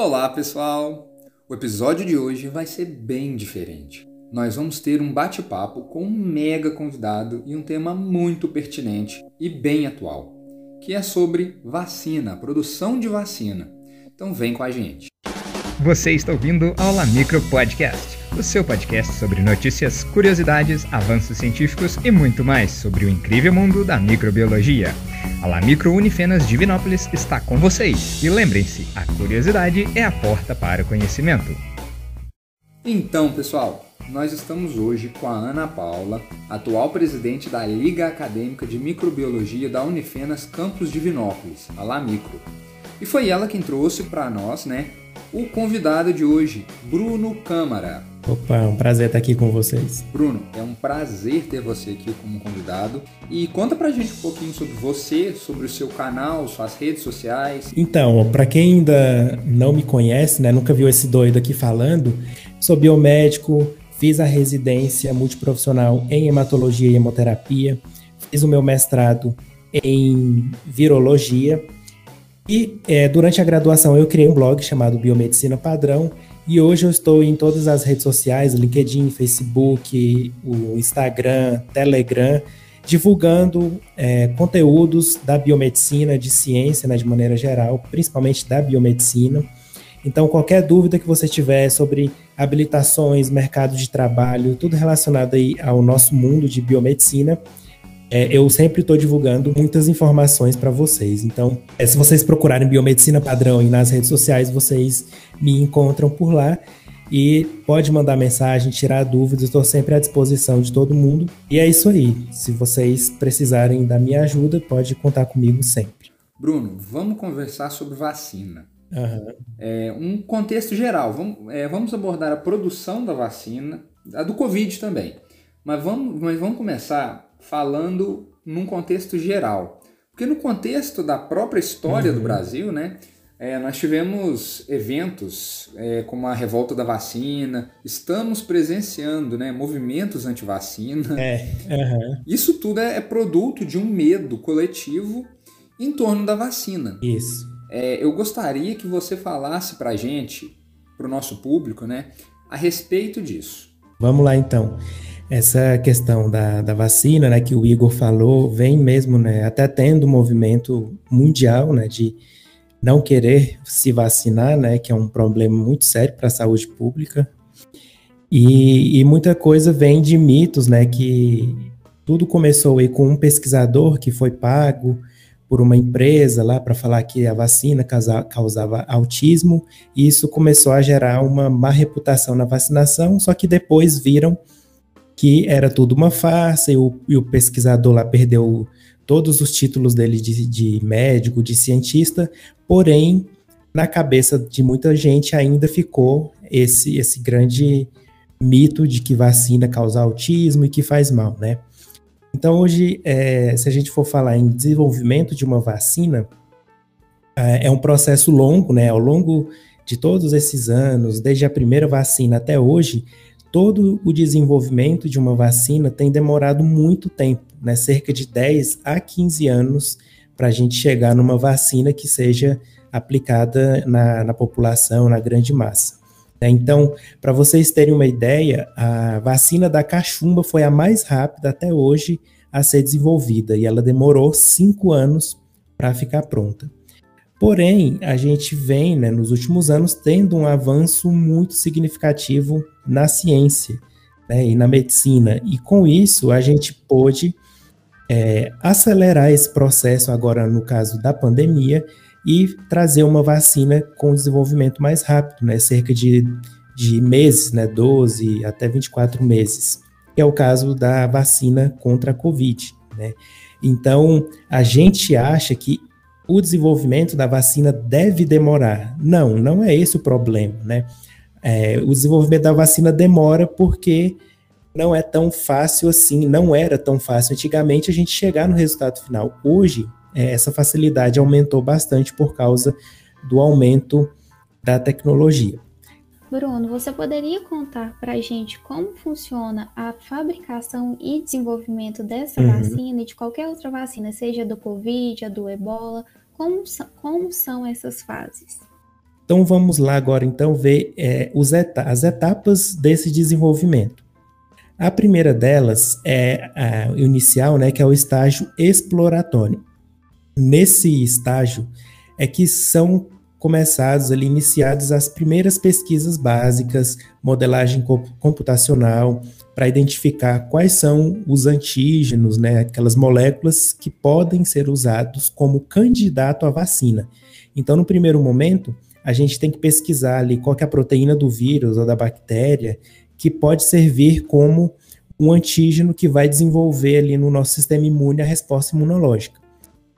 Olá, pessoal! O episódio de hoje vai ser bem diferente. Nós vamos ter um bate-papo com um mega convidado e um tema muito pertinente e bem atual, que é sobre vacina, produção de vacina. Então vem com a gente. Você está ouvindo Aula Micro Podcast, o seu podcast sobre notícias, curiosidades, avanços científicos e muito mais sobre o incrível mundo da microbiologia. A La Micro Unifenas Divinópolis está com vocês. E lembrem-se, a curiosidade é a porta para o conhecimento. Então, pessoal, nós estamos hoje com a Ana Paula, atual presidente da Liga Acadêmica de Microbiologia da Unifenas Campus Divinópolis, a La Micro. E foi ela quem trouxe para nós, né, o convidado de hoje, Bruno Câmara. Opa, é um prazer estar aqui com vocês. Bruno, é um prazer ter você aqui como convidado. E conta pra gente um pouquinho sobre você, sobre o seu canal, suas redes sociais. Então, para quem ainda não me conhece, né, nunca viu esse doido aqui falando, sou biomédico, fiz a residência multiprofissional em hematologia e hemoterapia, fiz o meu mestrado em virologia e é, durante a graduação eu criei um blog chamado Biomedicina Padrão e hoje eu estou em todas as redes sociais, LinkedIn, Facebook, o Instagram, Telegram, divulgando é, conteúdos da biomedicina, de ciência, né, de maneira geral, principalmente da biomedicina. Então, qualquer dúvida que você tiver sobre habilitações, mercado de trabalho, tudo relacionado aí ao nosso mundo de biomedicina, é, eu sempre estou divulgando muitas informações para vocês. Então, é, se vocês procurarem Biomedicina Padrão e nas redes sociais, vocês me encontram por lá. E pode mandar mensagem, tirar dúvidas, estou sempre à disposição de todo mundo. E é isso aí. Se vocês precisarem da minha ajuda, pode contar comigo sempre. Bruno, vamos conversar sobre vacina. Uhum. É, um contexto geral. Vamos, é, vamos abordar a produção da vacina, a do Covid também. Mas vamos, mas vamos começar falando num contexto geral. Porque no contexto da própria história uhum. do Brasil, né, é, nós tivemos eventos é, como a revolta da vacina, estamos presenciando né, movimentos anti-vacina. É. Uhum. Isso tudo é, é, produto de um medo coletivo em torno da vacina. Isso. É, eu gostaria que você falasse para a gente, para o nosso público, né, a respeito disso. Vamos lá então. Essa questão da, da vacina, né, que o Igor falou, vem mesmo, né, até tendo um movimento mundial, né, de não querer se vacinar, né, que é um problema muito sério para a saúde pública. E, e, muita coisa vem de mitos, né, que tudo começou aí com um pesquisador que foi pago por uma empresa lá para falar que a vacina causa, causava autismo, e isso começou a gerar uma má reputação na vacinação, só que depois viram que era tudo uma farsa e o, e o pesquisador lá perdeu todos os títulos dele de, de médico, de cientista, porém, na cabeça de muita gente ainda ficou esse, esse grande mito de que vacina causa autismo e que faz mal, né? Então, hoje, é, se a gente for falar em desenvolvimento de uma vacina, é, é um processo longo, né? Ao longo de todos esses anos, desde a primeira vacina até hoje, todo o desenvolvimento de uma vacina tem demorado muito tempo, né? cerca de 10 a 15 anos, para a gente chegar numa vacina que seja aplicada na, na população, na grande massa. Né? Então, para vocês terem uma ideia, a vacina da cachumba foi a mais rápida até hoje a ser desenvolvida e ela demorou cinco anos para ficar pronta. Porém, a gente vem, né, nos últimos anos, tendo um avanço muito significativo na ciência né, e na medicina. E com isso, a gente pôde é, acelerar esse processo, agora no caso da pandemia, e trazer uma vacina com desenvolvimento mais rápido, né, cerca de, de meses, né, 12 até 24 meses, que é o caso da vacina contra a Covid. Né. Então, a gente acha que o desenvolvimento da vacina deve demorar. Não, não é esse o problema, né? É, o desenvolvimento da vacina demora porque não é tão fácil assim, não era tão fácil antigamente a gente chegar no resultado final. Hoje, é, essa facilidade aumentou bastante por causa do aumento da tecnologia. Bruno, você poderia contar para a gente como funciona a fabricação e desenvolvimento dessa uhum. vacina e de qualquer outra vacina, seja do Covid, a do Ebola? Como, como são essas fases? Então vamos lá agora então ver é, eta as etapas desse desenvolvimento. A primeira delas é a inicial, né, que é o estágio exploratório. Nesse estágio é que são começados ali, iniciadas as primeiras pesquisas básicas, modelagem computacional, para identificar quais são os antígenos, né, aquelas moléculas que podem ser usados como candidato à vacina. Então, no primeiro momento, a gente tem que pesquisar ali qual é a proteína do vírus ou da bactéria que pode servir como um antígeno que vai desenvolver ali no nosso sistema imune a resposta imunológica.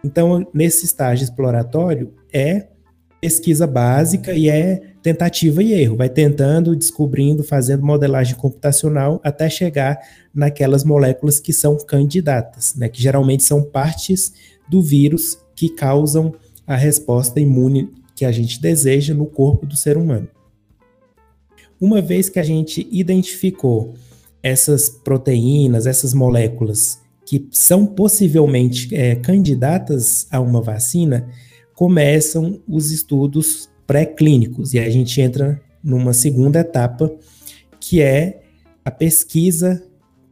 Então, nesse estágio exploratório, é pesquisa básica e é tentativa e erro. Vai tentando, descobrindo, fazendo modelagem computacional até chegar naquelas moléculas que são candidatas, né, que geralmente são partes do vírus que causam a resposta imune que a gente deseja no corpo do ser humano. Uma vez que a gente identificou essas proteínas, essas moléculas que são possivelmente é, candidatas a uma vacina, começam os estudos pré-clínicos. E a gente entra numa segunda etapa, que é a pesquisa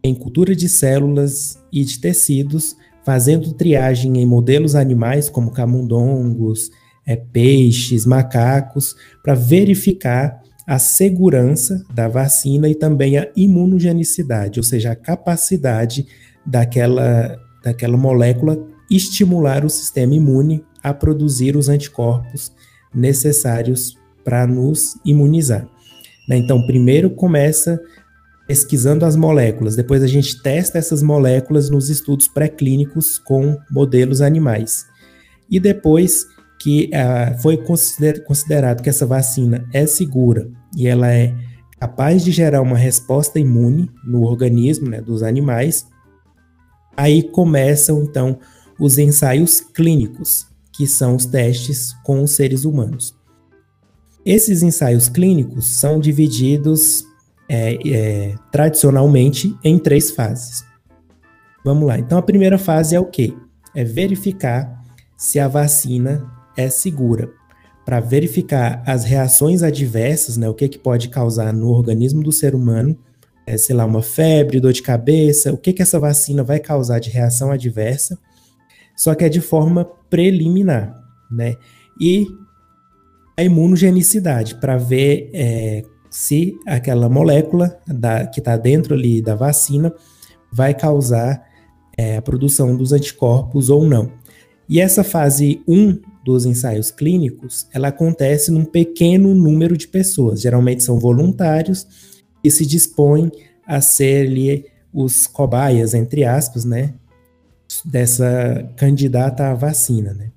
em cultura de células e de tecidos, fazendo triagem em modelos animais como camundongos, é, peixes, macacos, para verificar a segurança da vacina e também a imunogenicidade, ou seja, a capacidade daquela, daquela molécula estimular o sistema imune a produzir os anticorpos necessários para nos imunizar. Né? Então, primeiro começa pesquisando as moléculas, depois a gente testa essas moléculas nos estudos pré-clínicos com modelos animais. E depois que uh, foi consider considerado que essa vacina é segura e ela é capaz de gerar uma resposta imune no organismo né, dos animais, aí começam então os ensaios clínicos, que são os testes com os seres humanos. Esses ensaios clínicos são divididos é, é, tradicionalmente em três fases. Vamos lá. Então, a primeira fase é o quê? É verificar se a vacina é segura para verificar as reações adversas, né, o que, que pode causar no organismo do ser humano, é, sei lá, uma febre, dor de cabeça, o que, que essa vacina vai causar de reação adversa, só que é de forma preliminar, né? E a imunogenicidade, para ver é, se aquela molécula da, que está dentro ali da vacina vai causar é, a produção dos anticorpos ou não. E essa fase 1 dos ensaios clínicos, ela acontece num pequeno número de pessoas, geralmente são voluntários que se dispõem a ser ali os cobaias, entre aspas, né, dessa candidata à vacina, né.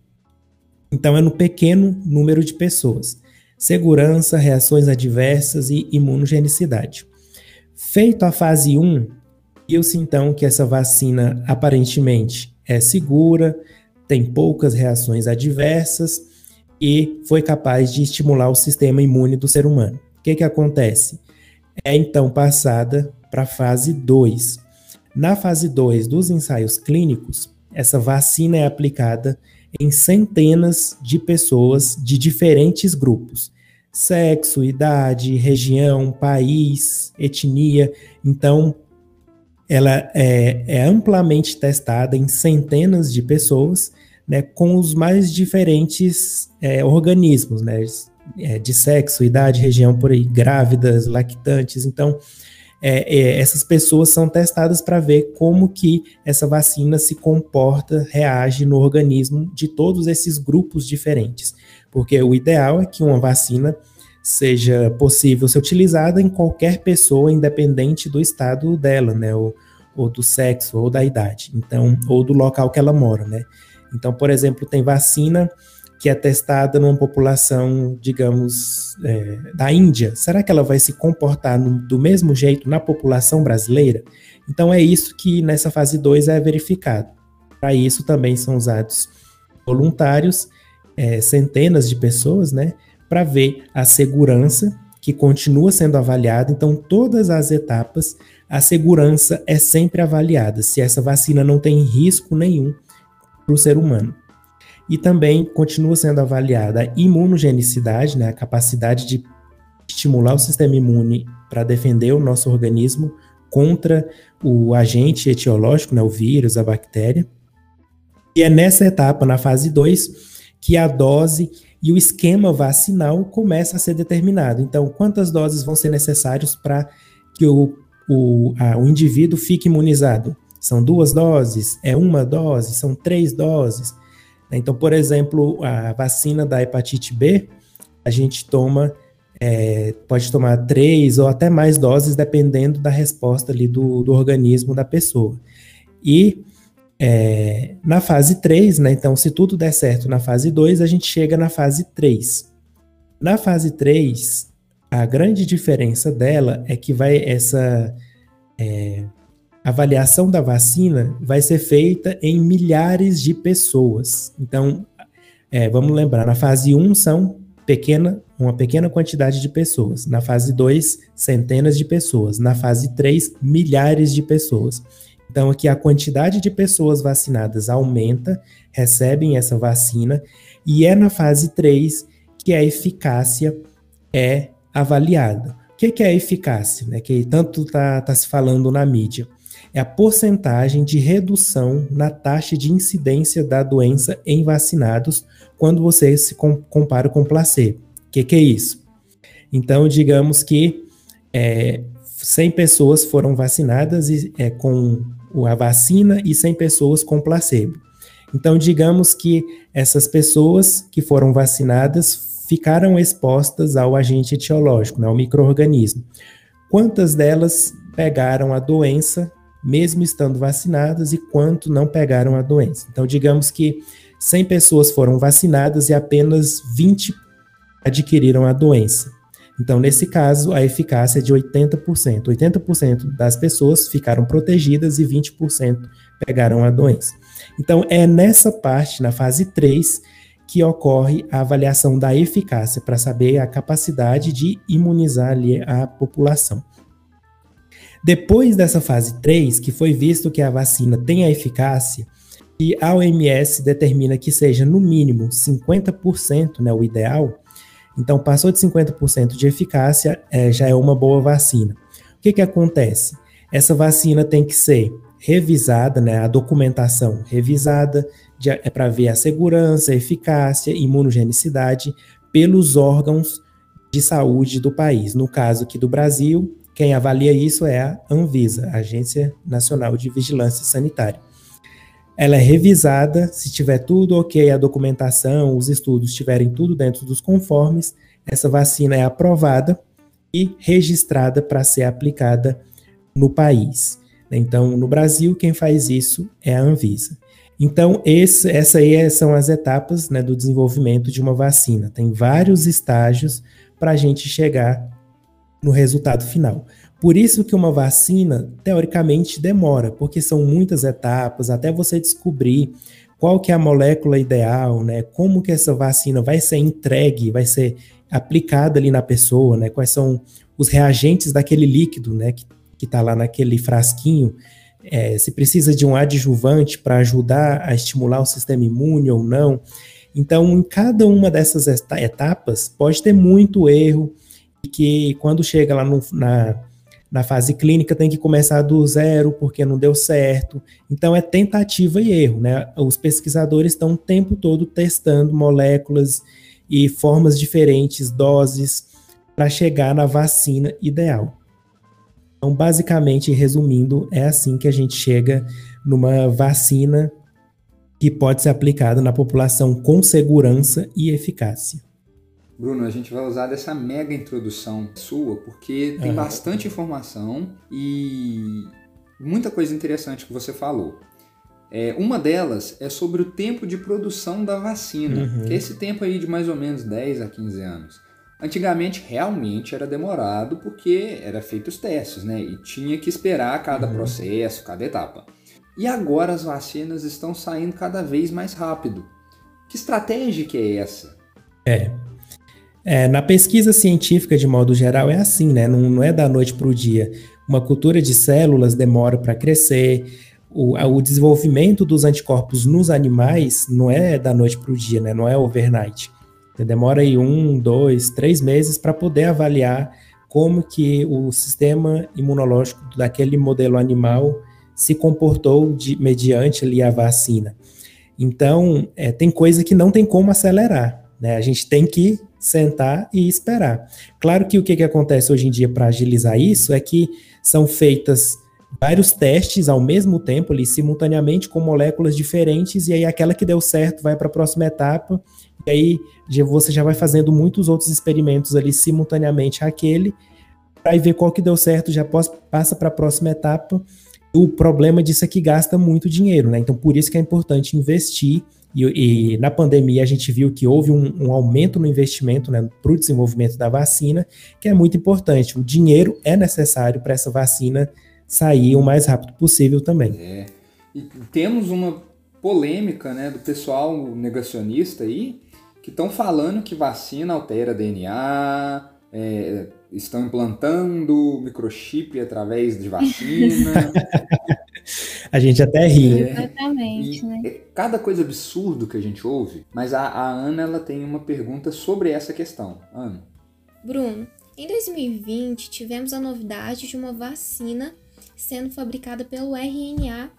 Então é no pequeno número de pessoas. Segurança, reações adversas e imunogenicidade. Feito a fase 1, viu-se então que essa vacina aparentemente é segura, tem poucas reações adversas e foi capaz de estimular o sistema imune do ser humano. O que, que acontece? É então passada para a fase 2. Na fase 2 dos ensaios clínicos, essa vacina é aplicada em centenas de pessoas de diferentes grupos: sexo, idade, região, país, etnia. Então, ela é, é amplamente testada em centenas de pessoas né, com os mais diferentes é, organismos, né, é, de sexo, idade, região por aí, grávidas, lactantes. Então, é, é essas pessoas são testadas para ver como que essa vacina se comporta, reage no organismo de todos esses grupos diferentes. Porque o ideal é que uma vacina seja possível ser utilizada em qualquer pessoa, independente do estado dela, né, ou, ou do sexo, ou da idade, então, ou do local que ela mora, né. Então, por exemplo, tem vacina que é testada numa população, digamos, é, da Índia. Será que ela vai se comportar no, do mesmo jeito na população brasileira? Então, é isso que nessa fase 2 é verificado. Para isso também são usados voluntários, é, centenas de pessoas, né, para ver a segurança que continua sendo avaliada. Então, todas as etapas, a segurança é sempre avaliada. Se essa vacina não tem risco nenhum para o ser humano. E também continua sendo avaliada a imunogenicidade, né, a capacidade de estimular o sistema imune para defender o nosso organismo contra o agente etiológico, né, o vírus, a bactéria. E é nessa etapa, na fase 2, que a dose e o esquema vacinal começa a ser determinado. Então, quantas doses vão ser necessárias para que o, o, a, o indivíduo fique imunizado? São duas doses? É uma dose? São três doses? Então, por exemplo, a vacina da hepatite B, a gente toma, é, pode tomar três ou até mais doses, dependendo da resposta ali do, do organismo da pessoa. E é, na fase 3, né, então, se tudo der certo na fase 2, a gente chega na fase 3. Na fase 3, a grande diferença dela é que vai essa é, avaliação da vacina vai ser feita em milhares de pessoas. Então, é, vamos lembrar, na fase 1 são pequena, uma pequena quantidade de pessoas. Na fase 2, centenas de pessoas. Na fase 3, milhares de pessoas. Então, aqui a quantidade de pessoas vacinadas aumenta, recebem essa vacina, e é na fase 3 que a eficácia é avaliada. O que é a eficácia? Né, que tanto está tá se falando na mídia é a porcentagem de redução na taxa de incidência da doença em vacinados quando você se compara com placebo. O que, que, é isso? Então, digamos que é, 100 pessoas foram vacinadas e, é, com a vacina e 100 pessoas com placebo. Então, digamos que essas pessoas que foram vacinadas ficaram expostas ao agente etiológico, né, ao microorganismo. Quantas delas pegaram a doença mesmo estando vacinadas, e quanto não pegaram a doença. Então, digamos que 100 pessoas foram vacinadas e apenas 20 adquiriram a doença. Então, nesse caso, a eficácia é de 80%. 80% das pessoas ficaram protegidas e 20% pegaram a doença. Então, é nessa parte, na fase 3, que ocorre a avaliação da eficácia, para saber a capacidade de imunizar ali a população. Depois dessa fase 3, que foi visto que a vacina tem a eficácia, e a OMS determina que seja no mínimo 50%, né, o ideal, então passou de 50% de eficácia, é, já é uma boa vacina. O que, que acontece? Essa vacina tem que ser revisada, né, a documentação revisada, de, é para ver a segurança, a eficácia, imunogenicidade pelos órgãos de saúde do país. No caso aqui do Brasil, quem avalia isso é a Anvisa, Agência Nacional de Vigilância Sanitária. Ela é revisada, se tiver tudo ok, a documentação, os estudos estiverem tudo dentro dos conformes, essa vacina é aprovada e registrada para ser aplicada no país. Então, no Brasil, quem faz isso é a Anvisa. Então, esse, essa aí é, são as etapas né, do desenvolvimento de uma vacina. Tem vários estágios para a gente chegar no resultado final. Por isso que uma vacina, teoricamente, demora, porque são muitas etapas até você descobrir qual que é a molécula ideal, né? Como que essa vacina vai ser entregue, vai ser aplicada ali na pessoa, né? Quais são os reagentes daquele líquido, né? Que, que tá lá naquele frasquinho. É, se precisa de um adjuvante para ajudar a estimular o sistema imune ou não. Então, em cada uma dessas etapas, pode ter muito erro, e que quando chega lá no, na, na fase clínica tem que começar do zero porque não deu certo. Então é tentativa e erro, né? Os pesquisadores estão o tempo todo testando moléculas e formas diferentes, doses, para chegar na vacina ideal. Então, basicamente, resumindo, é assim que a gente chega numa vacina que pode ser aplicada na população com segurança e eficácia. Bruno, a gente vai usar dessa mega introdução sua, porque tem uhum. bastante informação e muita coisa interessante que você falou. É, uma delas é sobre o tempo de produção da vacina, uhum. que é esse tempo aí de mais ou menos 10 a 15 anos. Antigamente realmente era demorado porque era feito os testes, né? E tinha que esperar cada uhum. processo, cada etapa. E agora as vacinas estão saindo cada vez mais rápido. Que estratégia que é essa? É, é, na pesquisa científica, de modo geral, é assim, né? Não, não é da noite para o dia. Uma cultura de células demora para crescer, o, o desenvolvimento dos anticorpos nos animais não é da noite para o dia, né? Não é overnight. Você demora aí um, dois, três meses para poder avaliar como que o sistema imunológico daquele modelo animal se comportou de, mediante ali a vacina. Então, é, tem coisa que não tem como acelerar, né? A gente tem que sentar e esperar. Claro que o que, que acontece hoje em dia para agilizar isso é que são feitas vários testes ao mesmo tempo, ali, simultaneamente, com moléculas diferentes, e aí aquela que deu certo vai para a próxima etapa, e aí você já vai fazendo muitos outros experimentos ali simultaneamente àquele, para ver qual que deu certo, já passa para a próxima etapa. O problema disso é que gasta muito dinheiro, né? Então, por isso que é importante investir. E, e na pandemia a gente viu que houve um, um aumento no investimento né, para o desenvolvimento da vacina, que é muito importante. O dinheiro é necessário para essa vacina sair o mais rápido possível também. É. E temos uma polêmica né, do pessoal negacionista aí, que estão falando que vacina altera DNA, é, estão implantando microchip através de vacina. a gente até ri. É, Exatamente, né? É cada coisa absurdo que a gente ouve, mas a, a Ana ela tem uma pergunta sobre essa questão. Ana. Bruno, em 2020 tivemos a novidade de uma vacina sendo fabricada pelo RNA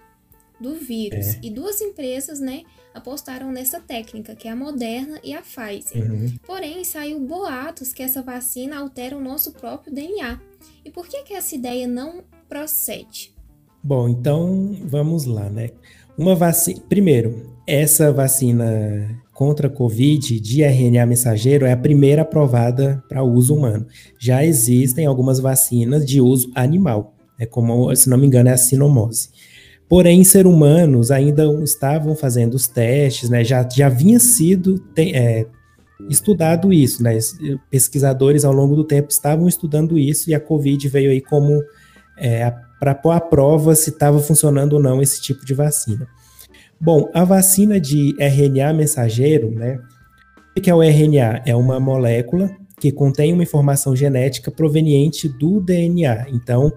do vírus. É. E duas empresas, né, apostaram nessa técnica, que é a Moderna e a Pfizer. Uhum. Porém, saiu boatos que essa vacina altera o nosso próprio DNA. E por que, que essa ideia não procede? Bom, então vamos lá, né? Uma vacina. Primeiro, essa vacina contra a Covid de RNA mensageiro é a primeira aprovada para uso humano. Já existem algumas vacinas de uso animal. É como, se não me engano, é a sinomose. Porém, ser humanos ainda estavam fazendo os testes, né? Já, já havia sido tem, é, estudado isso, né? Pesquisadores ao longo do tempo estavam estudando isso e a Covid veio aí como é, para pôr à prova se estava funcionando ou não esse tipo de vacina. Bom, a vacina de RNA mensageiro, né? O que é o RNA? É uma molécula que contém uma informação genética proveniente do DNA. Então,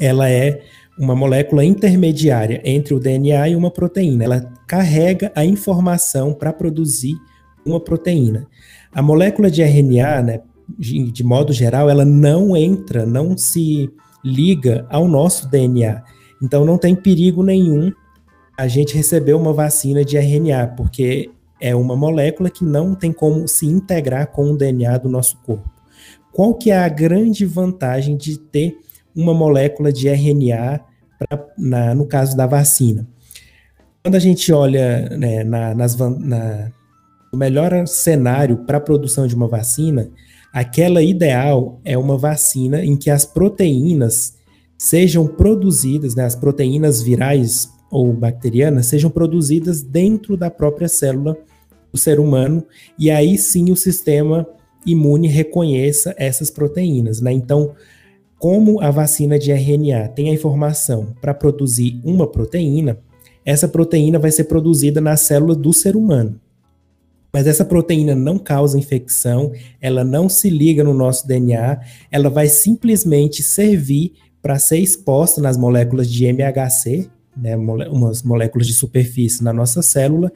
ela é uma molécula intermediária entre o DNA e uma proteína. Ela carrega a informação para produzir uma proteína. A molécula de RNA, né, de, modo geral, ela não entra, não se liga ao nosso DNA. Então não tem perigo nenhum a gente receber uma vacina de RNA, porque é uma molécula que não tem como se integrar com o DNA do nosso corpo. Qual que é a grande vantagem de ter uma molécula de RNA pra, na, no caso da vacina. Quando a gente olha né, na, nas, na, no melhor cenário para a produção de uma vacina, aquela ideal é uma vacina em que as proteínas sejam produzidas, né, as proteínas virais ou bacterianas sejam produzidas dentro da própria célula do ser humano, e aí sim o sistema imune reconheça essas proteínas. Né? Então, como a vacina de RNA tem a informação para produzir uma proteína, essa proteína vai ser produzida na célula do ser humano. Mas essa proteína não causa infecção, ela não se liga no nosso DNA, ela vai simplesmente servir para ser exposta nas moléculas de MHC, né, umas moléculas de superfície na nossa célula,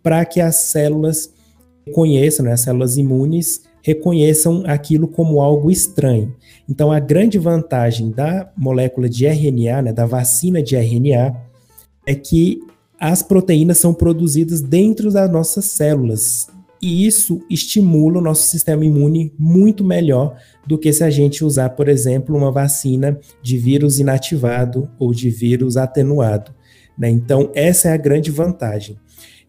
para que as células conheçam, né, as células imunes, reconheçam aquilo como algo estranho. Então, a grande vantagem da molécula de RNA, né, da vacina de RNA, é que as proteínas são produzidas dentro das nossas células. E isso estimula o nosso sistema imune muito melhor do que se a gente usar, por exemplo, uma vacina de vírus inativado ou de vírus atenuado. Né? Então, essa é a grande vantagem.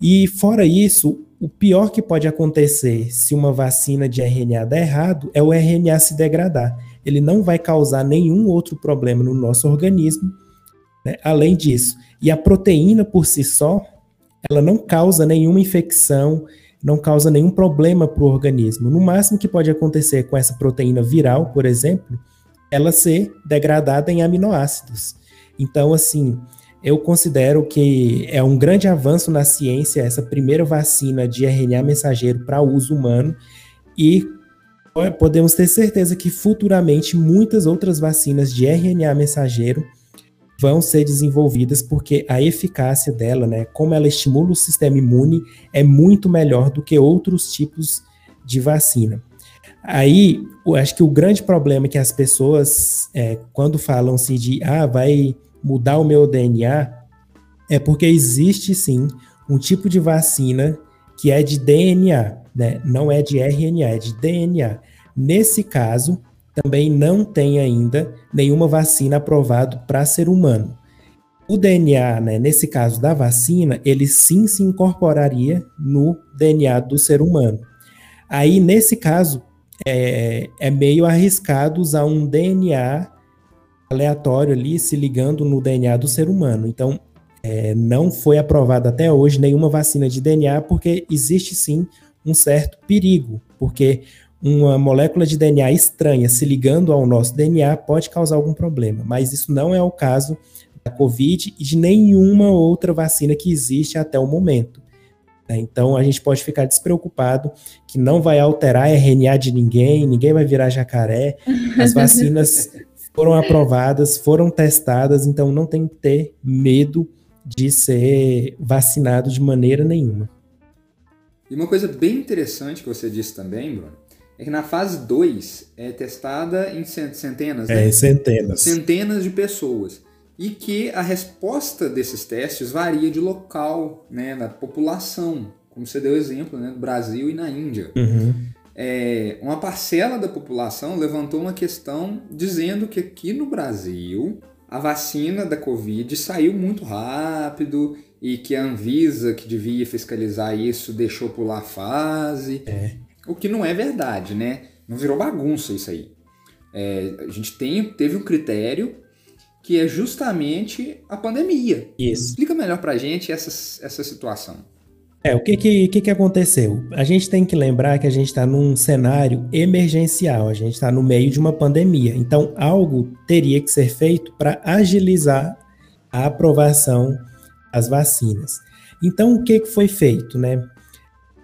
E fora isso, o pior que pode acontecer se uma vacina de RNA der errado é o RNA se degradar. Ele não vai causar nenhum outro problema no nosso organismo, né? além disso. E a proteína por si só, ela não causa nenhuma infecção, não causa nenhum problema para o organismo. No máximo que pode acontecer com essa proteína viral, por exemplo, ela ser degradada em aminoácidos. Então, assim, eu considero que é um grande avanço na ciência essa primeira vacina de RNA mensageiro para uso humano e podemos ter certeza que futuramente muitas outras vacinas de RNA mensageiro vão ser desenvolvidas porque a eficácia dela, né, como ela estimula o sistema imune, é muito melhor do que outros tipos de vacina. Aí, eu acho que o grande problema é que as pessoas, é, quando falam-se de, ah, vai mudar o meu DNA, é porque existe sim um tipo de vacina que é de DNA, né? Não é de RNA, é de DNA. Nesse caso, também não tem ainda nenhuma vacina aprovada para ser humano. O DNA, né, nesse caso da vacina, ele sim se incorporaria no DNA do ser humano. Aí, nesse caso, é, é meio arriscado usar um DNA aleatório ali se ligando no DNA do ser humano. Então, é, não foi aprovada até hoje nenhuma vacina de DNA, porque existe sim um certo perigo, porque uma molécula de DNA estranha se ligando ao nosso DNA pode causar algum problema, mas isso não é o caso da Covid e de nenhuma outra vacina que existe até o momento. Né? Então a gente pode ficar despreocupado que não vai alterar a RNA de ninguém, ninguém vai virar jacaré. As vacinas foram aprovadas, foram testadas, então não tem que ter medo de ser vacinado de maneira nenhuma. E uma coisa bem interessante que você disse também, Bruno, é que na fase 2 é testada em centenas, né? É, centenas. Centenas de pessoas. E que a resposta desses testes varia de local, né, da população, como você deu exemplo, né, no Brasil e na Índia. Uhum. É, uma parcela da população levantou uma questão dizendo que aqui no Brasil a vacina da Covid saiu muito rápido e que a Anvisa, que devia fiscalizar isso, deixou pular a fase. É. O que não é verdade, né? Não virou bagunça isso aí. É, a gente tem, teve um critério que é justamente a pandemia. Isso. Explica melhor pra gente essa, essa situação. É, o que que, que que aconteceu? A gente tem que lembrar que a gente está num cenário emergencial, a gente está no meio de uma pandemia. Então, algo teria que ser feito para agilizar a aprovação das vacinas. Então, o que, que foi feito, né?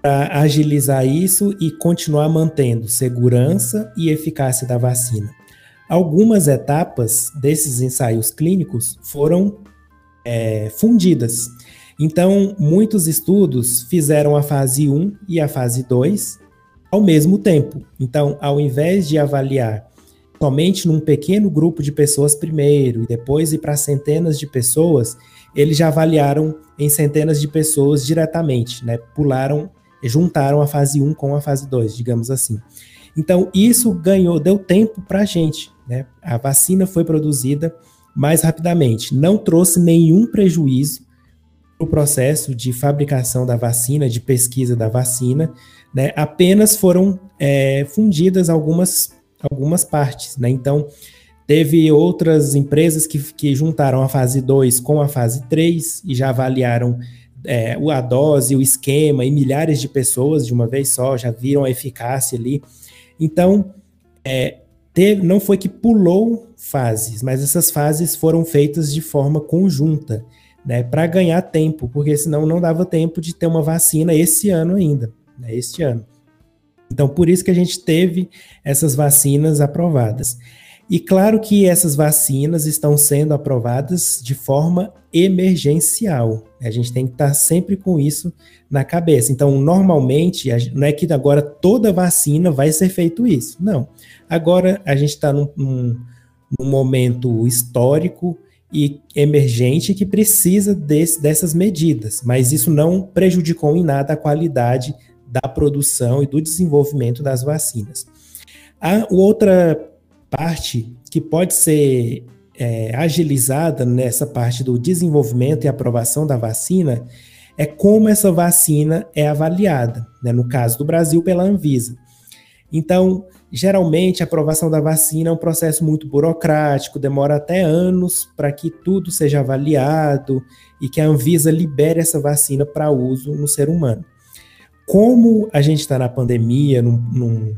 para agilizar isso e continuar mantendo segurança e eficácia da vacina. Algumas etapas desses ensaios clínicos foram é, fundidas. Então, muitos estudos fizeram a fase 1 e a fase 2 ao mesmo tempo. Então, ao invés de avaliar somente num pequeno grupo de pessoas primeiro e depois ir para centenas de pessoas, eles já avaliaram em centenas de pessoas diretamente, né? Pularam juntaram a fase 1 com a fase 2, digamos assim. Então, isso ganhou, deu tempo para a gente. Né? A vacina foi produzida mais rapidamente, não trouxe nenhum prejuízo o processo de fabricação da vacina, de pesquisa da vacina, né? apenas foram é, fundidas algumas, algumas partes. Né? Então, teve outras empresas que, que juntaram a fase 2 com a fase 3 e já avaliaram é, a dose, o esquema, e milhares de pessoas de uma vez só já viram a eficácia ali. Então, é, teve, não foi que pulou fases, mas essas fases foram feitas de forma conjunta, né, para ganhar tempo, porque senão não dava tempo de ter uma vacina esse ano ainda, né, este ano. Então, por isso que a gente teve essas vacinas aprovadas. E claro que essas vacinas estão sendo aprovadas de forma emergencial. A gente tem que estar sempre com isso na cabeça. Então, normalmente, não é que agora toda vacina vai ser feito isso. Não. Agora a gente está num, num, num, momento histórico e emergente que precisa desse, dessas medidas, mas isso não prejudicou em nada a qualidade da produção e do desenvolvimento das vacinas. A outra parte que pode ser é, agilizada nessa parte do desenvolvimento e aprovação da vacina é como essa vacina é avaliada, né? no caso do Brasil, pela Anvisa. Então, geralmente, a aprovação da vacina é um processo muito burocrático, demora até anos para que tudo seja avaliado e que a Anvisa libere essa vacina para uso no ser humano. Como a gente está na pandemia, num, num,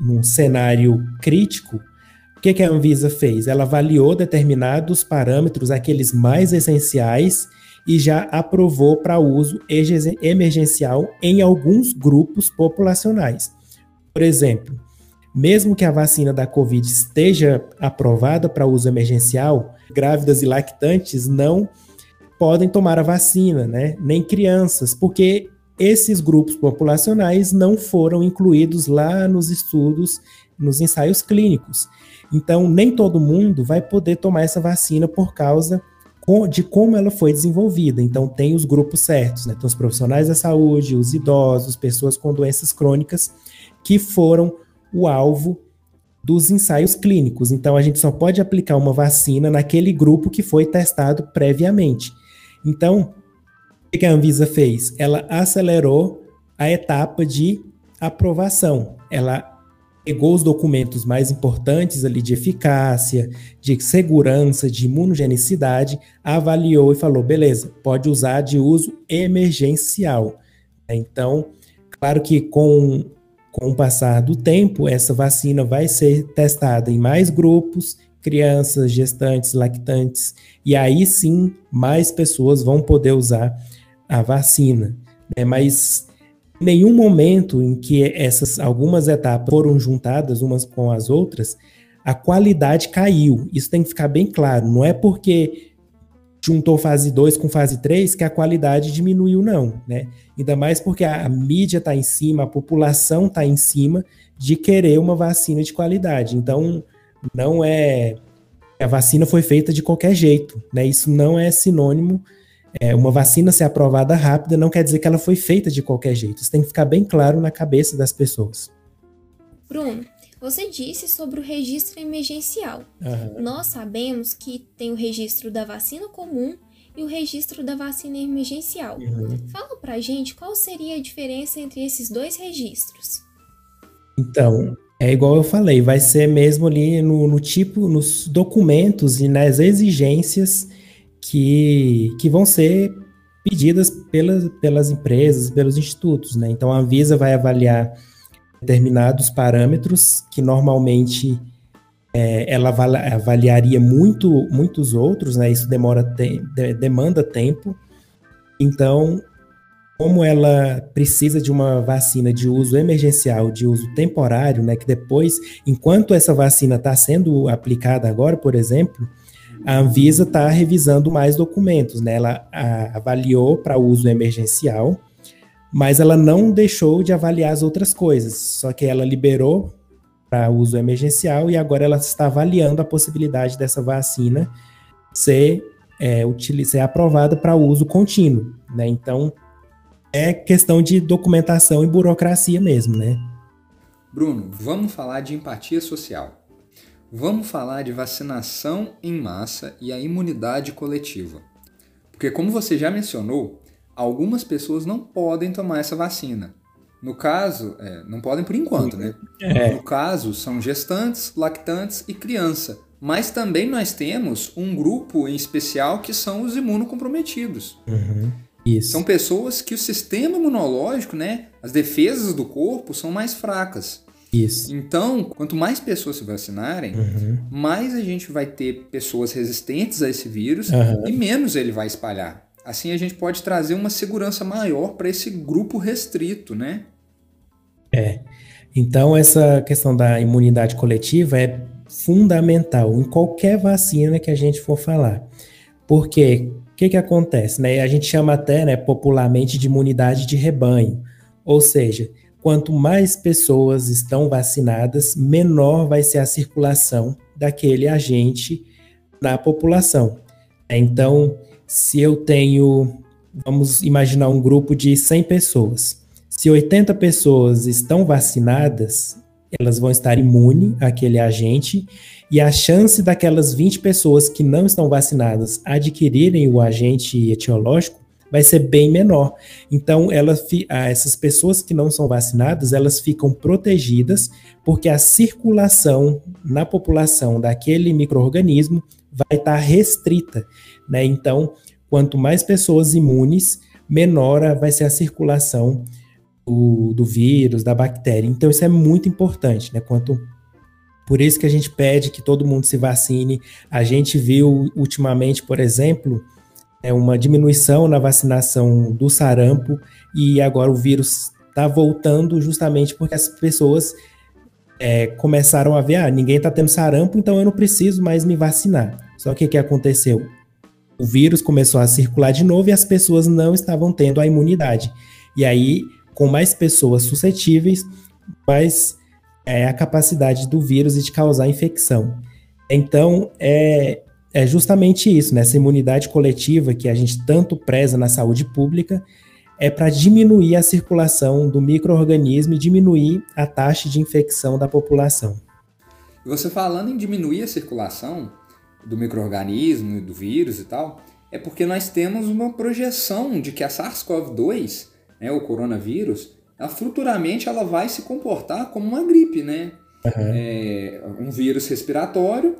num cenário crítico, que, que a Anvisa fez? Ela avaliou determinados parâmetros, aqueles mais essenciais, e já aprovou para uso emergencial em alguns grupos populacionais. Por exemplo, mesmo que a vacina da Covid esteja aprovada para uso emergencial, grávidas e lactantes não podem tomar a vacina, né? Nem crianças, porque esses grupos populacionais não foram incluídos lá nos estudos, nos ensaios clínicos. Então, nem todo mundo vai poder tomar essa vacina por causa de como ela foi desenvolvida. Então, tem os grupos certos, né? Tem os profissionais da saúde, os idosos, pessoas com doenças crônicas, que foram o alvo dos ensaios clínicos. Então, a gente só pode aplicar uma vacina naquele grupo que foi testado previamente. Então, o que a Anvisa fez? Ela acelerou a etapa de aprovação. Ela pegou os documentos mais importantes ali de eficácia, de segurança, de imunogenicidade, avaliou e falou: beleza, pode usar de uso emergencial. Então, claro que com, com o passar do tempo, essa vacina vai ser testada em mais grupos, crianças, gestantes, lactantes, e aí sim mais pessoas vão poder usar a vacina. Né? Mas nenhum momento em que essas algumas etapas foram juntadas umas com as outras, a qualidade caiu. Isso tem que ficar bem claro. Não é porque juntou fase 2 com fase 3 que a qualidade diminuiu, não. Né? Ainda mais porque a, mídia está em cima, a população está em cima de querer uma vacina de qualidade. Então, não é. A vacina foi feita de qualquer jeito. Né? Isso não é sinônimo é, uma vacina ser aprovada rápida não quer dizer que ela foi feita de qualquer jeito. Isso tem que ficar bem claro na cabeça das pessoas. Bruno, você disse sobre o registro emergencial. Uhum. Nós sabemos que tem o registro da vacina comum e o registro da vacina emergencial. Uhum. Fala pra gente qual seria a diferença entre esses dois registros. Então, é igual eu falei, vai ser mesmo ali no, no tipo, nos documentos e nas exigências que, que vão ser pedidas pelas, pelas empresas, pelos institutos, né? Então a Anvisa vai avaliar determinados parâmetros que normalmente é, ela avaliaria muito, muitos outros, né? Isso demora te, demanda tempo. Então, como ela precisa de uma vacina de uso emergencial, de uso temporário, né? Que depois, enquanto essa vacina está sendo aplicada agora, por exemplo, a Anvisa está revisando mais documentos, né? Ela avaliou para uso emergencial, mas ela não deixou de avaliar as outras coisas, só que ela liberou para uso emergencial e agora ela está avaliando a possibilidade dessa vacina ser, é, ser aprovada para uso contínuo, né? Então, é questão de documentação e burocracia mesmo, né? Bruno, vamos falar de empatia social. Vamos falar de vacinação em massa e a imunidade coletiva. Porque, como você já mencionou, algumas pessoas não podem tomar essa vacina. No caso, é, não podem por enquanto, né? É. No caso, são gestantes, lactantes e criança. Mas também nós temos um grupo em especial que são os imunocomprometidos. Uhum. Isso. São pessoas que o sistema imunológico, né, as defesas do corpo são mais fracas. Isso. Então, quanto mais pessoas se vacinarem, uhum. mais a gente vai ter pessoas resistentes a esse vírus uhum. e menos ele vai espalhar. Assim a gente pode trazer uma segurança maior para esse grupo restrito, né? É. Então, essa questão da imunidade coletiva é fundamental em qualquer vacina que a gente for falar. Porque o que, que acontece? Né? A gente chama até né, popularmente de imunidade de rebanho. Ou seja, quanto mais pessoas estão vacinadas, menor vai ser a circulação daquele agente na população. Então, se eu tenho, vamos imaginar um grupo de 100 pessoas. Se 80 pessoas estão vacinadas, elas vão estar imunes àquele agente e a chance daquelas 20 pessoas que não estão vacinadas adquirirem o agente etiológico vai ser bem menor. Então, ela, essas pessoas que não são vacinadas, elas ficam protegidas porque a circulação na população daquele microorganismo vai estar restrita, né? Então, quanto mais pessoas imunes, menor vai ser a circulação do, do vírus, da bactéria. Então, isso é muito importante, né? Quanto por isso que a gente pede que todo mundo se vacine. A gente viu ultimamente, por exemplo, é uma diminuição na vacinação do sarampo e agora o vírus está voltando justamente porque as pessoas é, começaram a ver, ah, ninguém está tendo sarampo, então eu não preciso mais me vacinar. Só que o que aconteceu? O vírus começou a circular de novo e as pessoas não estavam tendo a imunidade. E aí, com mais pessoas suscetíveis, mais é a capacidade do vírus de causar infecção. Então, é, é justamente isso, né? Essa imunidade coletiva que a gente tanto preza na saúde pública é para diminuir a circulação do microorganismo e diminuir a taxa de infecção da população. Você falando em diminuir a circulação do microorganismo e do vírus e tal, é porque nós temos uma projeção de que a SARS-CoV-2, né, o coronavírus, ela, futuramente ela vai se comportar como uma gripe, né? Uhum. É, um vírus respiratório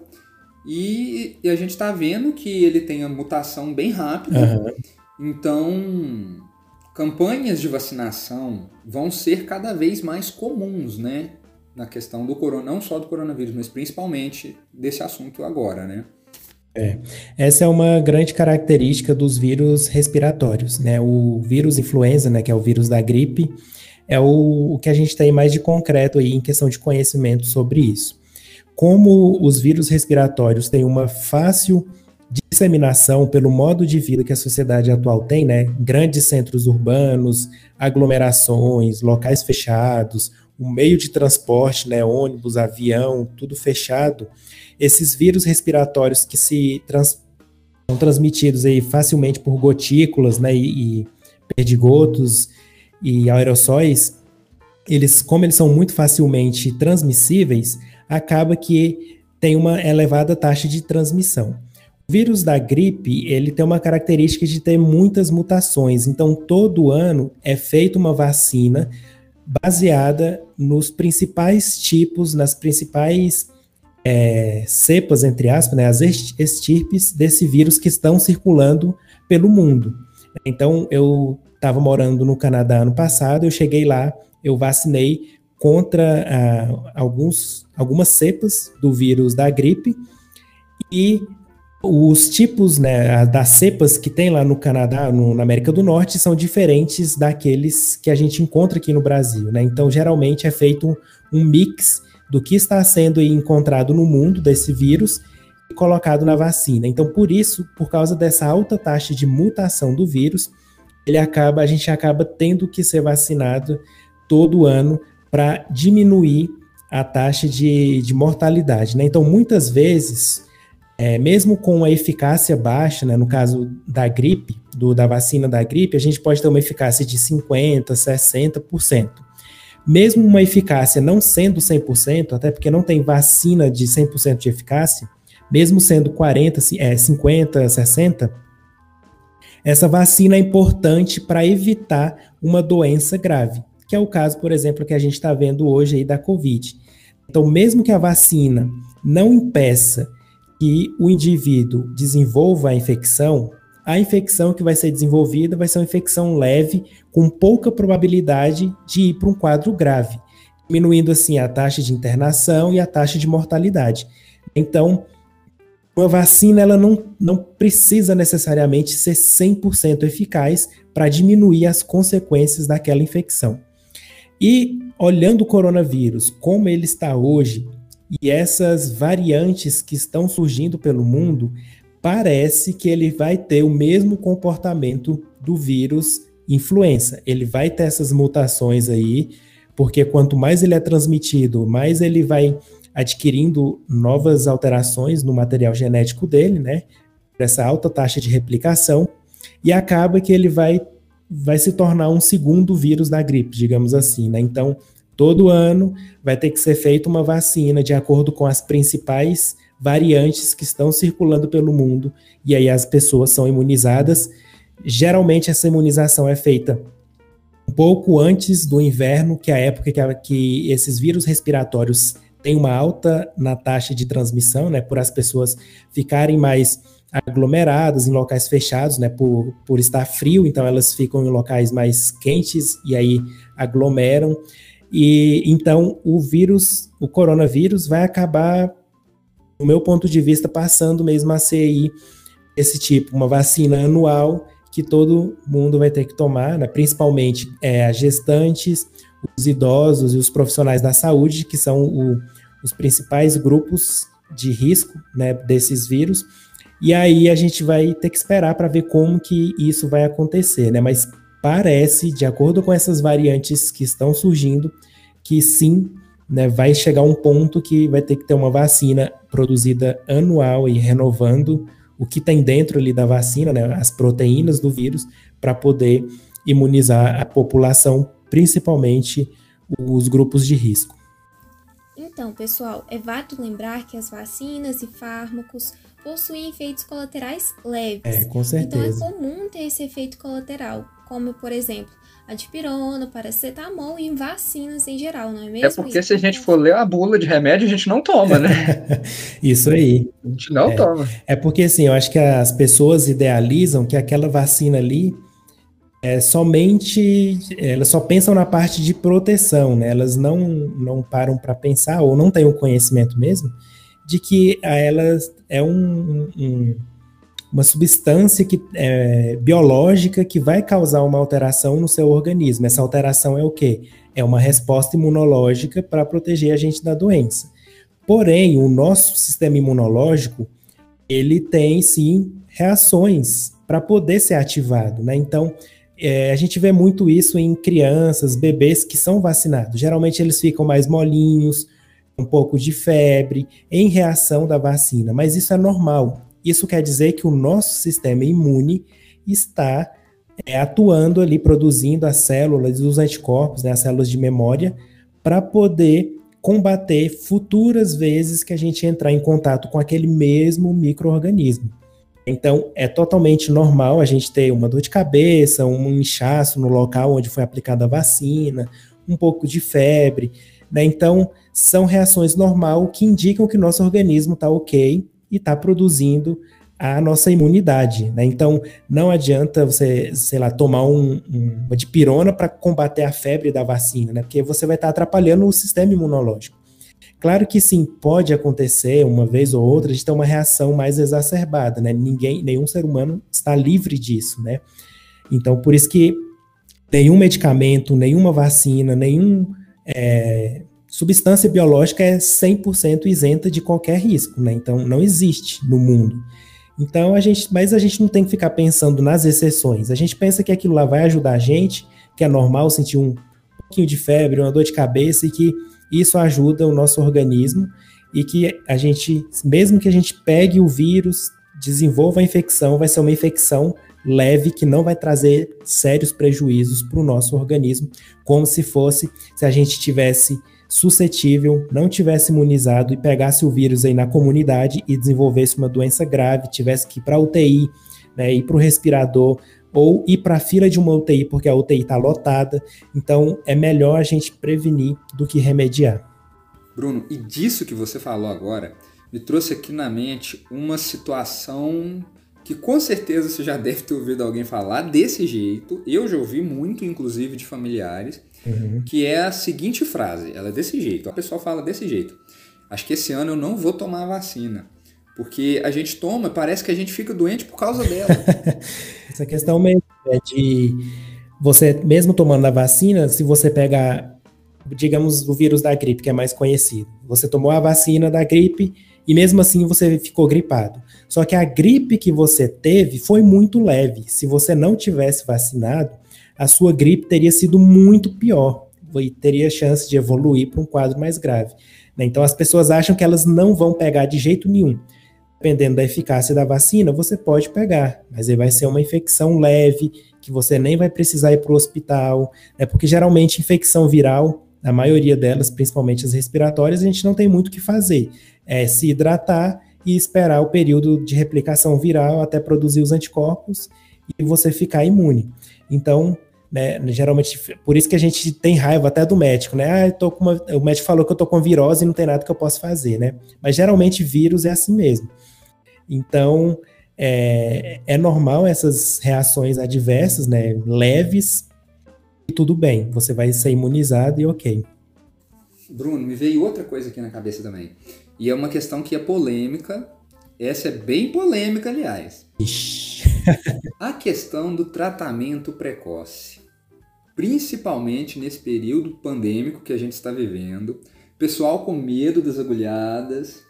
e, e a gente está vendo que ele tem a mutação bem rápida. Uhum. Então, campanhas de vacinação vão ser cada vez mais comuns, né? Na questão do corona, não só do coronavírus, mas principalmente desse assunto agora, né? É. Essa é uma grande característica dos vírus respiratórios, né? O vírus influenza, né, que é o vírus da gripe, é o, o que a gente tem mais de concreto aí em questão de conhecimento sobre isso. Como os vírus respiratórios têm uma fácil disseminação pelo modo de vida que a sociedade atual tem, né? Grandes centros urbanos, aglomerações, locais fechados, o meio de transporte, né? Ônibus, avião, tudo fechado. Esses vírus respiratórios que se trans, são transmitidos aí facilmente por gotículas, né? E, e perdigotos e aerossóis, eles, como eles são muito facilmente transmissíveis, acaba que tem uma elevada taxa de transmissão. O vírus da gripe, ele tem uma característica de ter muitas mutações, então todo ano é feita uma vacina baseada nos principais tipos, nas principais é, cepas, entre aspas, né, as estirpes desse vírus que estão circulando pelo mundo. Então, eu estava morando no Canadá ano passado, eu cheguei lá, eu vacinei contra ah, alguns, algumas cepas do vírus da gripe e os tipos né, das cepas que tem lá no Canadá, no, na América do Norte, são diferentes daqueles que a gente encontra aqui no Brasil. Né? Então, geralmente é feito um, um mix do que está sendo encontrado no mundo desse vírus e colocado na vacina. Então, por isso, por causa dessa alta taxa de mutação do vírus, ele acaba, a gente acaba tendo que ser vacinado todo ano para diminuir a taxa de, de mortalidade. Né? Então, muitas vezes é, mesmo com a eficácia baixa, né, no caso da gripe, do, da vacina da gripe, a gente pode ter uma eficácia de 50%, 60%. Mesmo uma eficácia não sendo 100%, até porque não tem vacina de 100% de eficácia, mesmo sendo 40, é, 50, 60, essa vacina é importante para evitar uma doença grave, que é o caso, por exemplo, que a gente está vendo hoje aí da Covid. Então, mesmo que a vacina não impeça que o indivíduo desenvolva a infecção, a infecção que vai ser desenvolvida vai ser uma infecção leve, com pouca probabilidade de ir para um quadro grave, diminuindo assim a taxa de internação e a taxa de mortalidade. Então, uma vacina ela não, não precisa necessariamente ser 100% eficaz para diminuir as consequências daquela infecção. E olhando o coronavírus, como ele está hoje, e essas variantes que estão surgindo pelo mundo, parece que ele vai ter o mesmo comportamento do vírus influenza. Ele vai ter essas mutações aí, porque quanto mais ele é transmitido, mais ele vai adquirindo novas alterações no material genético dele, né? Essa alta taxa de replicação, e acaba que ele vai, vai se tornar um segundo vírus da gripe, digamos assim, né? Então, Todo ano vai ter que ser feita uma vacina de acordo com as principais variantes que estão circulando pelo mundo, e aí as pessoas são imunizadas. Geralmente essa imunização é feita um pouco antes do inverno, que é a época que, a, que esses vírus respiratórios têm uma alta na taxa de transmissão, né, por as pessoas ficarem mais aglomeradas em locais fechados, né, por, por estar frio, então elas ficam em locais mais quentes e aí aglomeram. E então o vírus, o coronavírus, vai acabar, do meu ponto de vista, passando mesmo a ser aí esse tipo, uma vacina anual que todo mundo vai ter que tomar, né? principalmente é, as gestantes, os idosos e os profissionais da saúde, que são o, os principais grupos de risco né, desses vírus. E aí a gente vai ter que esperar para ver como que isso vai acontecer, né? Mas parece, de acordo com essas variantes que estão surgindo, que sim, né, vai chegar um ponto que vai ter que ter uma vacina produzida anual e renovando o que tem dentro ali da vacina, né, as proteínas do vírus, para poder imunizar a população, principalmente os grupos de risco. Então, pessoal, é válido lembrar que as vacinas e fármacos possuem efeitos colaterais leves. É, com certeza. Então é comum ter esse efeito colateral, como, por exemplo, a dipirona, paracetamol e vacinas em geral, não é mesmo? É porque se a gente for ler a bula de remédio, a gente não toma, né? Isso aí. A gente não é. toma. É porque, assim, eu acho que as pessoas idealizam que aquela vacina ali é somente elas só pensam na parte de proteção, né? Elas não não param para pensar ou não têm o conhecimento mesmo de que a elas é um, um, uma substância que, é, biológica que vai causar uma alteração no seu organismo. Essa alteração é o quê? É uma resposta imunológica para proteger a gente da doença. Porém, o nosso sistema imunológico ele tem sim reações para poder ser ativado, né? Então, é, a gente vê muito isso em crianças, bebês que são vacinados. Geralmente eles ficam mais molinhos, um pouco de febre, em reação da vacina, mas isso é normal. Isso quer dizer que o nosso sistema imune está é, atuando ali, produzindo as células, os anticorpos, né, as células de memória, para poder combater futuras vezes que a gente entrar em contato com aquele mesmo microorganismo. Então, é totalmente normal a gente ter uma dor de cabeça, um inchaço no local onde foi aplicada a vacina, um pouco de febre, né? Então, são reações normal que indicam que o nosso organismo está ok e está produzindo a nossa imunidade, né? Então, não adianta você, sei lá, tomar um, um, uma dipirona para combater a febre da vacina, né? Porque você vai estar tá atrapalhando o sistema imunológico. Claro que sim, pode acontecer uma vez ou outra de ter uma reação mais exacerbada, né? Ninguém, nenhum ser humano está livre disso, né? Então, por isso que nenhum medicamento, nenhuma vacina, nenhum é, substância biológica é 100% isenta de qualquer risco, né? Então, não existe no mundo. Então, a gente, mas a gente não tem que ficar pensando nas exceções. A gente pensa que aquilo lá vai ajudar a gente, que é normal sentir um pouquinho de febre, uma dor de cabeça e que isso ajuda o nosso organismo e que a gente, mesmo que a gente pegue o vírus, desenvolva a infecção, vai ser uma infecção leve que não vai trazer sérios prejuízos para o nosso organismo, como se fosse se a gente tivesse suscetível, não tivesse imunizado e pegasse o vírus aí na comunidade e desenvolvesse uma doença grave, tivesse que ir para UTI, né, ir para o respirador ou ir para a fila de uma UTI porque a UTI está lotada. Então é melhor a gente prevenir do que remediar. Bruno, e disso que você falou agora, me trouxe aqui na mente uma situação que com certeza você já deve ter ouvido alguém falar desse jeito. Eu já ouvi muito, inclusive, de familiares, uhum. que é a seguinte frase. Ela é desse jeito. A pessoa fala desse jeito. Acho que esse ano eu não vou tomar a vacina. Porque a gente toma, parece que a gente fica doente por causa dela. Essa questão mesmo é de você, mesmo tomando a vacina, se você pegar, digamos, o vírus da gripe, que é mais conhecido, você tomou a vacina da gripe e mesmo assim você ficou gripado. Só que a gripe que você teve foi muito leve. Se você não tivesse vacinado, a sua gripe teria sido muito pior e teria chance de evoluir para um quadro mais grave. Né? Então as pessoas acham que elas não vão pegar de jeito nenhum. Dependendo da eficácia da vacina, você pode pegar, mas aí vai ser uma infecção leve, que você nem vai precisar ir para o hospital, né? porque geralmente infecção viral, a maioria delas, principalmente as respiratórias, a gente não tem muito o que fazer. É se hidratar e esperar o período de replicação viral até produzir os anticorpos e você ficar imune. Então, né, geralmente, por isso que a gente tem raiva até do médico, né? Ah, tô com uma, o médico falou que eu tô com virose e não tem nada que eu possa fazer, né? Mas geralmente vírus é assim mesmo. Então, é, é normal essas reações adversas, né, leves, e tudo bem, você vai ser imunizado e ok. Bruno, me veio outra coisa aqui na cabeça também. E é uma questão que é polêmica. Essa é bem polêmica, aliás. Ixi. A questão do tratamento precoce. Principalmente nesse período pandêmico que a gente está vivendo. Pessoal com medo das agulhadas.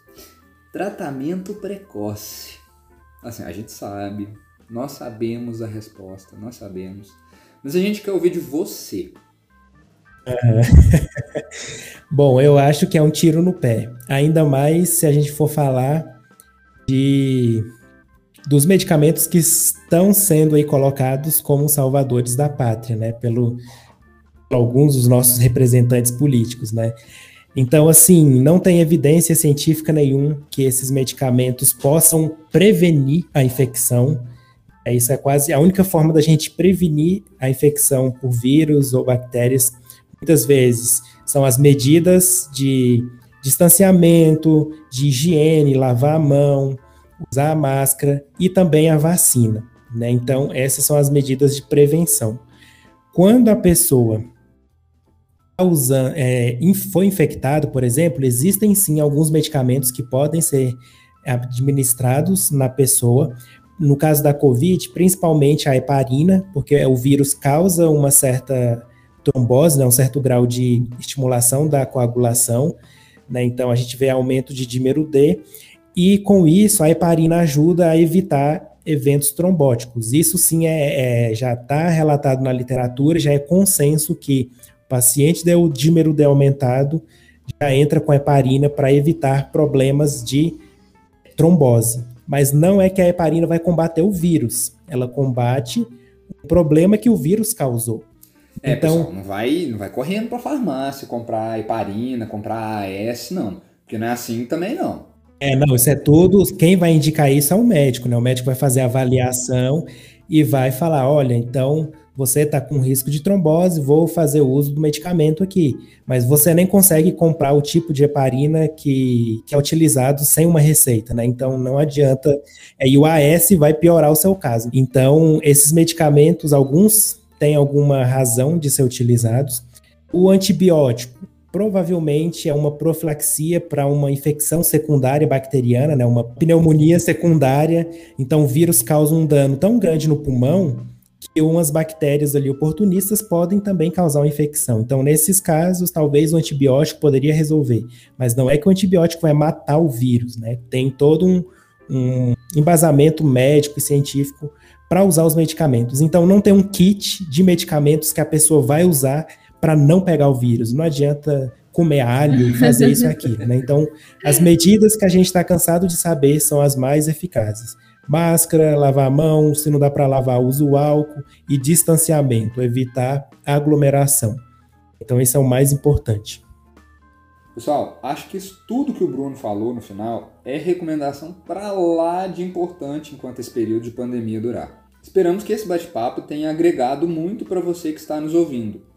Tratamento precoce. Assim, a gente sabe, nós sabemos a resposta, nós sabemos. Mas a gente quer ouvir de você. Bom, eu acho que é um tiro no pé. Ainda mais se a gente for falar de dos medicamentos que estão sendo aí colocados como salvadores da pátria, né, pelo alguns dos nossos representantes políticos, né? Então, assim, não tem evidência científica nenhuma que esses medicamentos possam prevenir a infecção. É, isso é quase a única forma da gente prevenir a infecção por vírus ou bactérias. Muitas vezes são as medidas de distanciamento, de higiene, lavar a mão, usar a máscara e também a vacina. Né? Então, essas são as medidas de prevenção. Quando a pessoa tá usando, é, foi infectado, por exemplo, existem sim alguns medicamentos que podem ser administrados na pessoa. No caso da Covid, principalmente a heparina, porque o vírus causa uma certa trombose, né, um certo grau de estimulação da coagulação. Né, então, a gente vê aumento de dímero D e com isso a heparina ajuda a evitar eventos trombóticos. Isso sim é, é já está relatado na literatura, já é consenso que o paciente o dímero D aumentado já entra com a heparina para evitar problemas de trombose. Mas não é que a heparina vai combater o vírus, ela combate o problema que o vírus causou. É, então, pessoal, não vai, não vai correndo para a farmácia comprar heparina, comprar AS, não. Porque não é assim também não. É, não, isso é tudo. Quem vai indicar isso é o médico, né? O médico vai fazer a avaliação e vai falar: olha, então você está com risco de trombose, vou fazer o uso do medicamento aqui. Mas você nem consegue comprar o tipo de heparina que, que é utilizado sem uma receita, né? Então não adianta. É, e o AS vai piorar o seu caso. Então, esses medicamentos, alguns têm alguma razão de ser utilizados. O antibiótico, provavelmente é uma profilaxia para uma infecção secundária bacteriana, né, uma pneumonia secundária. Então, o vírus causa um dano tão grande no pulmão que umas bactérias ali oportunistas podem também causar uma infecção. Então, nesses casos, talvez o antibiótico poderia resolver, mas não é que o antibiótico vai matar o vírus, né? Tem todo um, um embasamento médico e científico para usar os medicamentos. Então, não tem um kit de medicamentos que a pessoa vai usar para não pegar o vírus. Não adianta comer alho e fazer isso aqui. Né? Então, as medidas que a gente está cansado de saber são as mais eficazes. Máscara, lavar a mão, se não dá para lavar, usa o álcool e distanciamento, evitar aglomeração. Então, isso é o mais importante. Pessoal, acho que isso tudo que o Bruno falou no final é recomendação para lá de importante enquanto esse período de pandemia durar. Esperamos que esse bate-papo tenha agregado muito para você que está nos ouvindo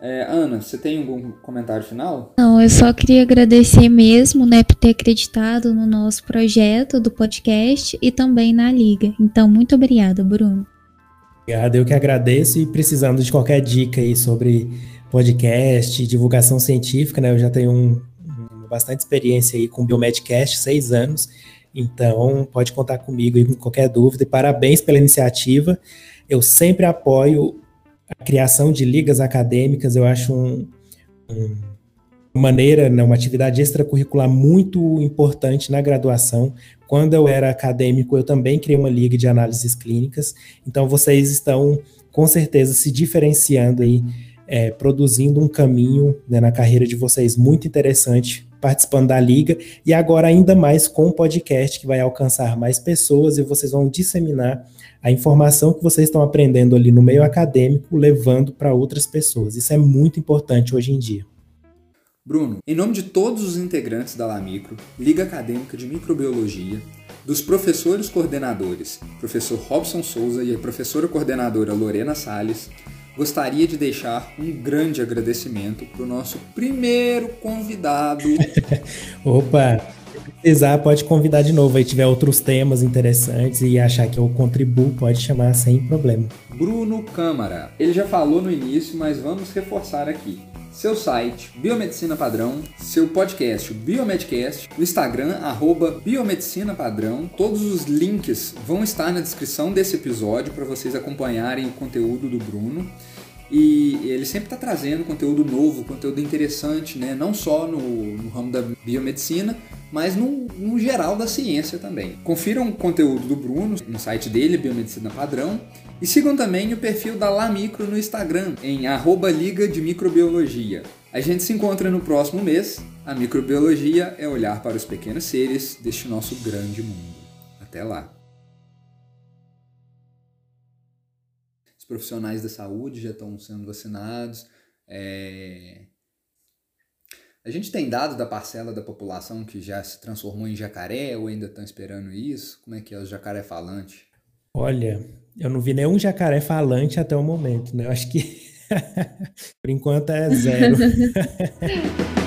é, Ana, você tem algum comentário final? Não, eu só queria agradecer mesmo, né, por ter acreditado no nosso projeto do podcast e também na Liga. Então, muito obrigada, Bruno. Obrigado, eu que agradeço e precisando de qualquer dica aí sobre podcast, divulgação científica, né, eu já tenho um, um, bastante experiência aí com o Biomedcast, seis anos, então pode contar comigo aí com qualquer dúvida e parabéns pela iniciativa. Eu sempre apoio a criação de ligas acadêmicas, eu acho um, um, uma maneira, né, uma atividade extracurricular muito importante na graduação. Quando eu era acadêmico, eu também criei uma liga de análises clínicas. Então, vocês estão, com certeza, se diferenciando aí, é, produzindo um caminho né, na carreira de vocês muito interessante, participando da liga, e agora ainda mais com o podcast, que vai alcançar mais pessoas e vocês vão disseminar a informação que vocês estão aprendendo ali no meio acadêmico, levando para outras pessoas. Isso é muito importante hoje em dia. Bruno, em nome de todos os integrantes da Lamicro, Liga Acadêmica de Microbiologia, dos professores coordenadores, professor Robson Souza e a professora coordenadora Lorena Sales, gostaria de deixar um grande agradecimento para o nosso primeiro convidado. Opa! Precisar, pode convidar de novo. Aí tiver outros temas interessantes e achar que eu contribuo, pode chamar sem problema. Bruno Câmara. Ele já falou no início, mas vamos reforçar aqui. Seu site, Biomedicina Padrão, seu podcast, Biomedcast, o Instagram, arroba Biomedicina Padrão. Todos os links vão estar na descrição desse episódio para vocês acompanharem o conteúdo do Bruno. E ele sempre está trazendo conteúdo novo, conteúdo interessante, né? não só no, no ramo da biomedicina, mas no, no, geral da ciência também. Confiram o conteúdo do Bruno no site dele, Biomedicina Padrão, e sigam também o perfil da Lamicro no Instagram, em arroba Liga de Microbiologia. A gente se encontra no próximo mês. A microbiologia é olhar para os pequenos seres deste nosso grande mundo. Até lá! Profissionais da saúde já estão sendo vacinados. É... A gente tem dados da parcela da população que já se transformou em jacaré ou ainda estão esperando isso? Como é que é o jacaré falante? Olha, eu não vi nenhum jacaré falante até o momento, né? Eu acho que por enquanto é zero.